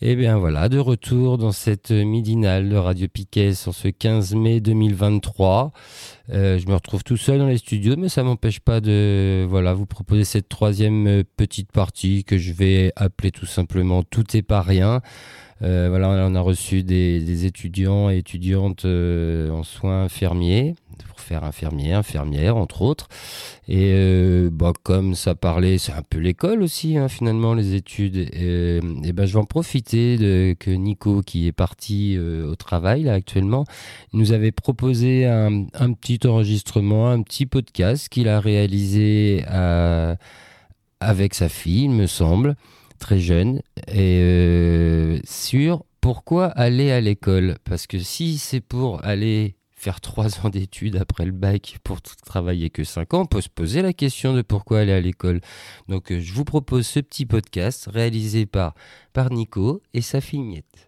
Et eh bien voilà, de retour dans cette midinale de Radio Piquet sur ce 15 mai 2023. Euh, je me retrouve tout seul dans les studios, mais ça m'empêche pas de voilà vous proposer cette troisième petite partie que je vais appeler tout simplement Tout est pas rien. Euh, voilà, on a reçu des, étudiants et étudiantes en soins infirmiers faire infirmier, infirmière, entre autres. Et euh, bah, comme ça parlait, c'est un peu l'école aussi, hein, finalement, les études. Et, ben, je vais en profiter de, que Nico, qui est parti euh, au travail là actuellement, nous avait proposé un, petit enregistrement, un petit podcast qu'il a réalisé avec sa fille, il me semble, très jeune, et euh, sur pourquoi aller à l'école? Parce que si c'est pour aller faire trois ans d'études après le bac pour travailler que cinq ans, on peut se poser la question de pourquoi aller à l'école. Donc euh, je vous propose ce petit podcast réalisé par, par Nico et sa fille Miette.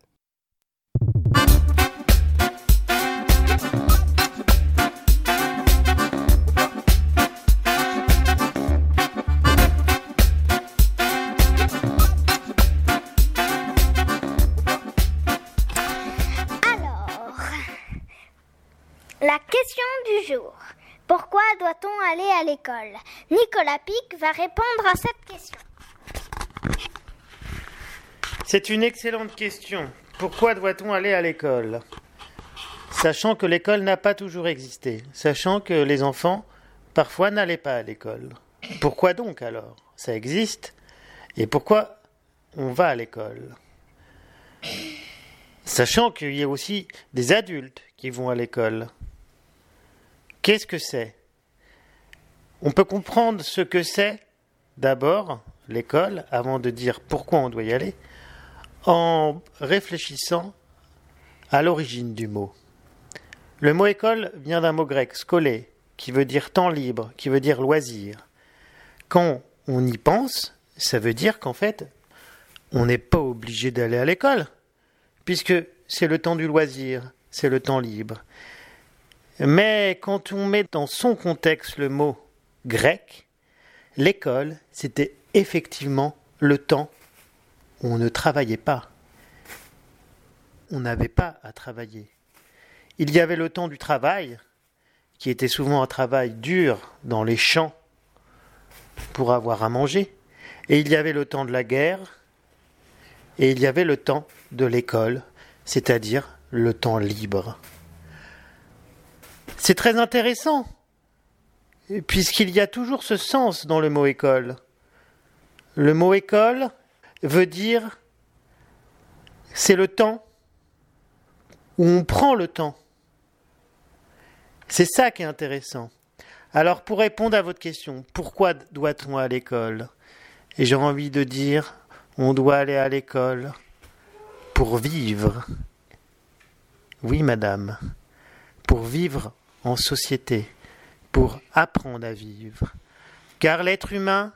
Doit-on aller à l'école? Nicolas Pic va répondre à cette question. C'est une excellente question. Pourquoi doit-on aller à l'école? Sachant que l'école n'a pas toujours existé, sachant que les enfants parfois n'allaient pas à l'école. Pourquoi donc alors? Ça existe. Et pourquoi on va à l'école? Sachant qu'il y a aussi des adultes qui vont à l'école. Qu'est-ce que c'est? On peut comprendre ce que c'est d'abord l'école avant de dire pourquoi on doit y aller en réfléchissant à l'origine du mot. Le mot école vient d'un mot grec, scolé, qui veut dire temps libre, qui veut dire loisir. Quand on y pense, ça veut dire qu'en fait, on n'est pas obligé d'aller à l'école, puisque c'est le temps du loisir, c'est le temps libre. Mais quand on met dans son contexte le mot grec, l'école, c'était effectivement le temps où on ne travaillait pas. On n'avait pas à travailler. Il y avait le temps du travail, qui était souvent un travail dur dans les champs pour avoir à manger, et il y avait le temps de la guerre, et il y avait le temps de l'école, c'est-à-dire le temps libre. C'est très intéressant, puisqu'il y a toujours ce sens dans le mot école. Le mot école veut dire c'est le temps où on prend le temps. C'est ça qui est intéressant. Alors pour répondre à votre question, pourquoi doit-on à l'école? Et j'ai envie de dire, on doit aller à l'école pour vivre. Oui, madame, pour vivre en société pour apprendre à vivre. Car l'être humain,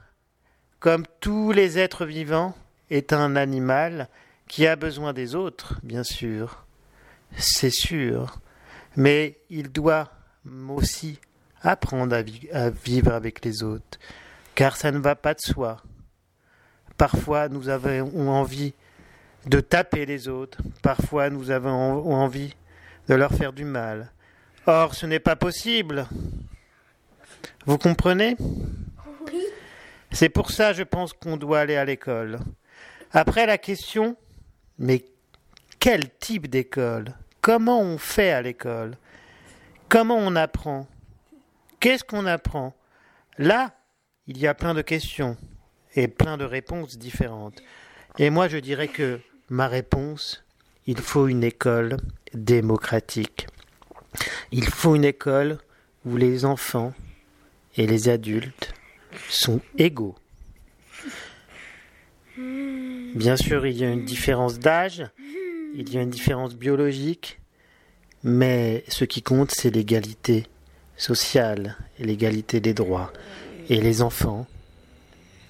comme tous les êtres vivants, est un animal qui a besoin des autres, bien sûr, c'est sûr, mais il doit aussi apprendre à, vivre avec les autres, car ça ne va pas de soi. Parfois nous avons envie de taper les autres, parfois nous avons envie de leur faire du mal, Or, ce n'est pas possible. Vous comprenez? Oui. C'est pour ça, je pense, qu'on doit aller à l'école. Après la question, mais quel type d'école? Comment on fait à l'école? Comment on apprend? Qu'est-ce qu'on apprend? Là, il y a plein de questions et plein de réponses différentes. Et moi, je dirais que ma réponse, il faut une école démocratique. Il faut une école où les enfants et les adultes sont égaux. Bien sûr, il y a une différence d'âge, il y a une différence biologique, mais ce qui compte, c'est l'égalité sociale l'égalité des droits. Et les enfants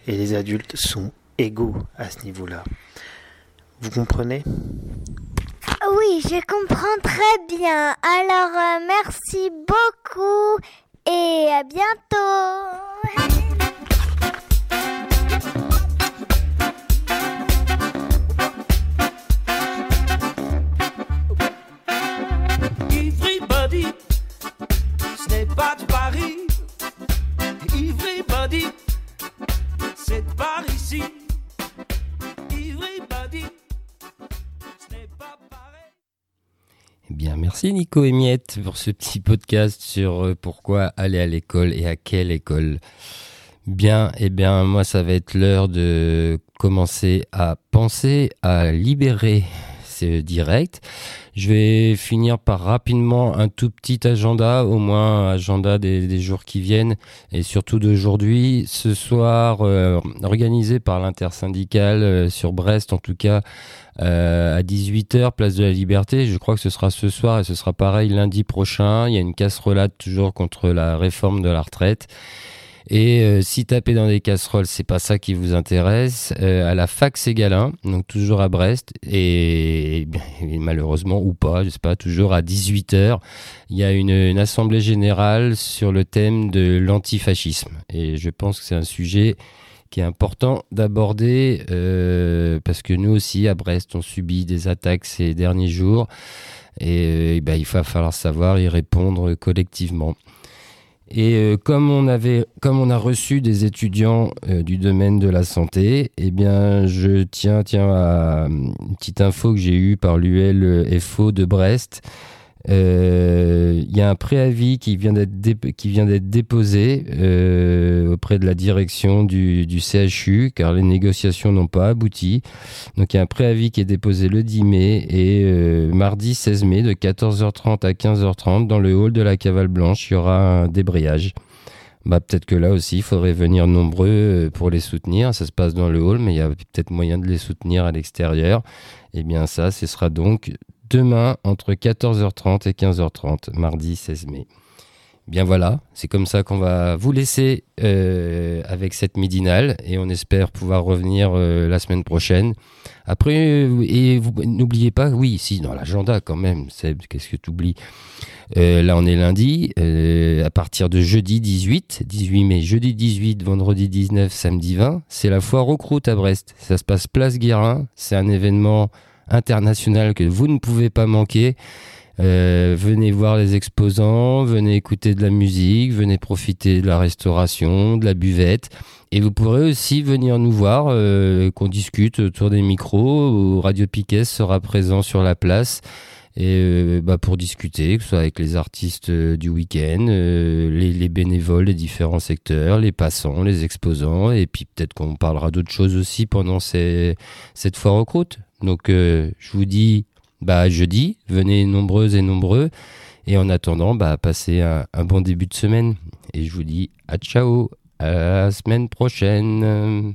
et les adultes sont égaux à ce niveau-là. Vous comprenez? Oui, je comprends très bien. Alors, euh, merci beaucoup et à bientôt. Merci Nico et Miette pour ce petit podcast sur euh, pourquoi aller à l'école et à quelle école. Bien, eh bien, moi, ça va être l'heure de commencer à penser à libérer direct. Je vais finir par rapidement un tout petit agenda, au moins agenda des, des jours qui viennent et surtout d'aujourd'hui. Ce soir, euh, organisé par l'intersyndicale euh, sur Brest, en tout cas, euh, à 18h, place de la Liberté. Je crois que ce sera ce soir et ce sera pareil lundi prochain. Il y a une casserolade toujours contre la réforme de la retraite. Et euh, si taper dans des casseroles, c'est pas ça qui vous intéresse, euh, à la fac Ségalin, donc toujours à Brest, et, malheureusement ou pas, je sais pas, toujours à 18h, il y a une, assemblée générale sur le thème de l'antifascisme. Et je pense que c'est un sujet qui est important d'aborder euh, parce que nous aussi à Brest on subit des attaques ces derniers jours et, ben, il va falloir savoir y répondre collectivement. Et euh, comme on avait, comme on a reçu des étudiants euh, du domaine de la santé, eh bien, je tiens, tiens à une petite info que j'ai eue par l'ULFO de Brest. Euh, Il y a un préavis qui vient d'être d'être déposé euh, auprès de la direction du, du CHU, car les négociations n'ont pas abouti. Donc il y a un préavis qui est déposé le 10 mai et euh, mardi 16 mai de 14h30 à 15h30 dans le hall de la Cavale Blanche, il y aura un débrayage. Bah, peut-être que là aussi, il faudrait venir nombreux pour les soutenir. Ça se passe dans le hall, mais il y a peut-être moyen de les soutenir à l'extérieur. Eh bien, ça, ce sera donc demain entre 14h30 et 15h30, mardi 16 mai. Bien voilà, c'est comme ça qu'on va vous laisser euh, avec cette midinale et on espère pouvoir revenir euh, la semaine prochaine. Après, euh, et n'oubliez pas, oui, si, dans l'agenda quand même, Seb, qu'est-ce que tu oublies Là, on est lundi, euh, à partir de jeudi 18, 18 mai, jeudi 18, vendredi 19, samedi 20, c'est la foire aux croûtes à Brest. Ça se passe place Guérin, c'est un événement international que vous ne pouvez pas manquer. Euh, venez voir les exposants, venez écouter de la musique, venez profiter de la restauration, de la buvette. Et vous pourrez aussi venir nous voir, euh, qu'on discute autour des micros. où Radio Piquet sera présent sur la place et euh, bah, pour discuter, que ce soit avec les artistes euh, du week-end, euh, les, les bénévoles des différents secteurs, les passants, les exposants, et puis peut-être qu'on parlera d'autres choses aussi pendant ces, cette foire aux croûtes. Donc je vous dis bah, jeudi, venez nombreuses et nombreux, et en attendant, bah, passez un, un bon début de semaine. Et je vous dis à ciao, à la semaine prochaine.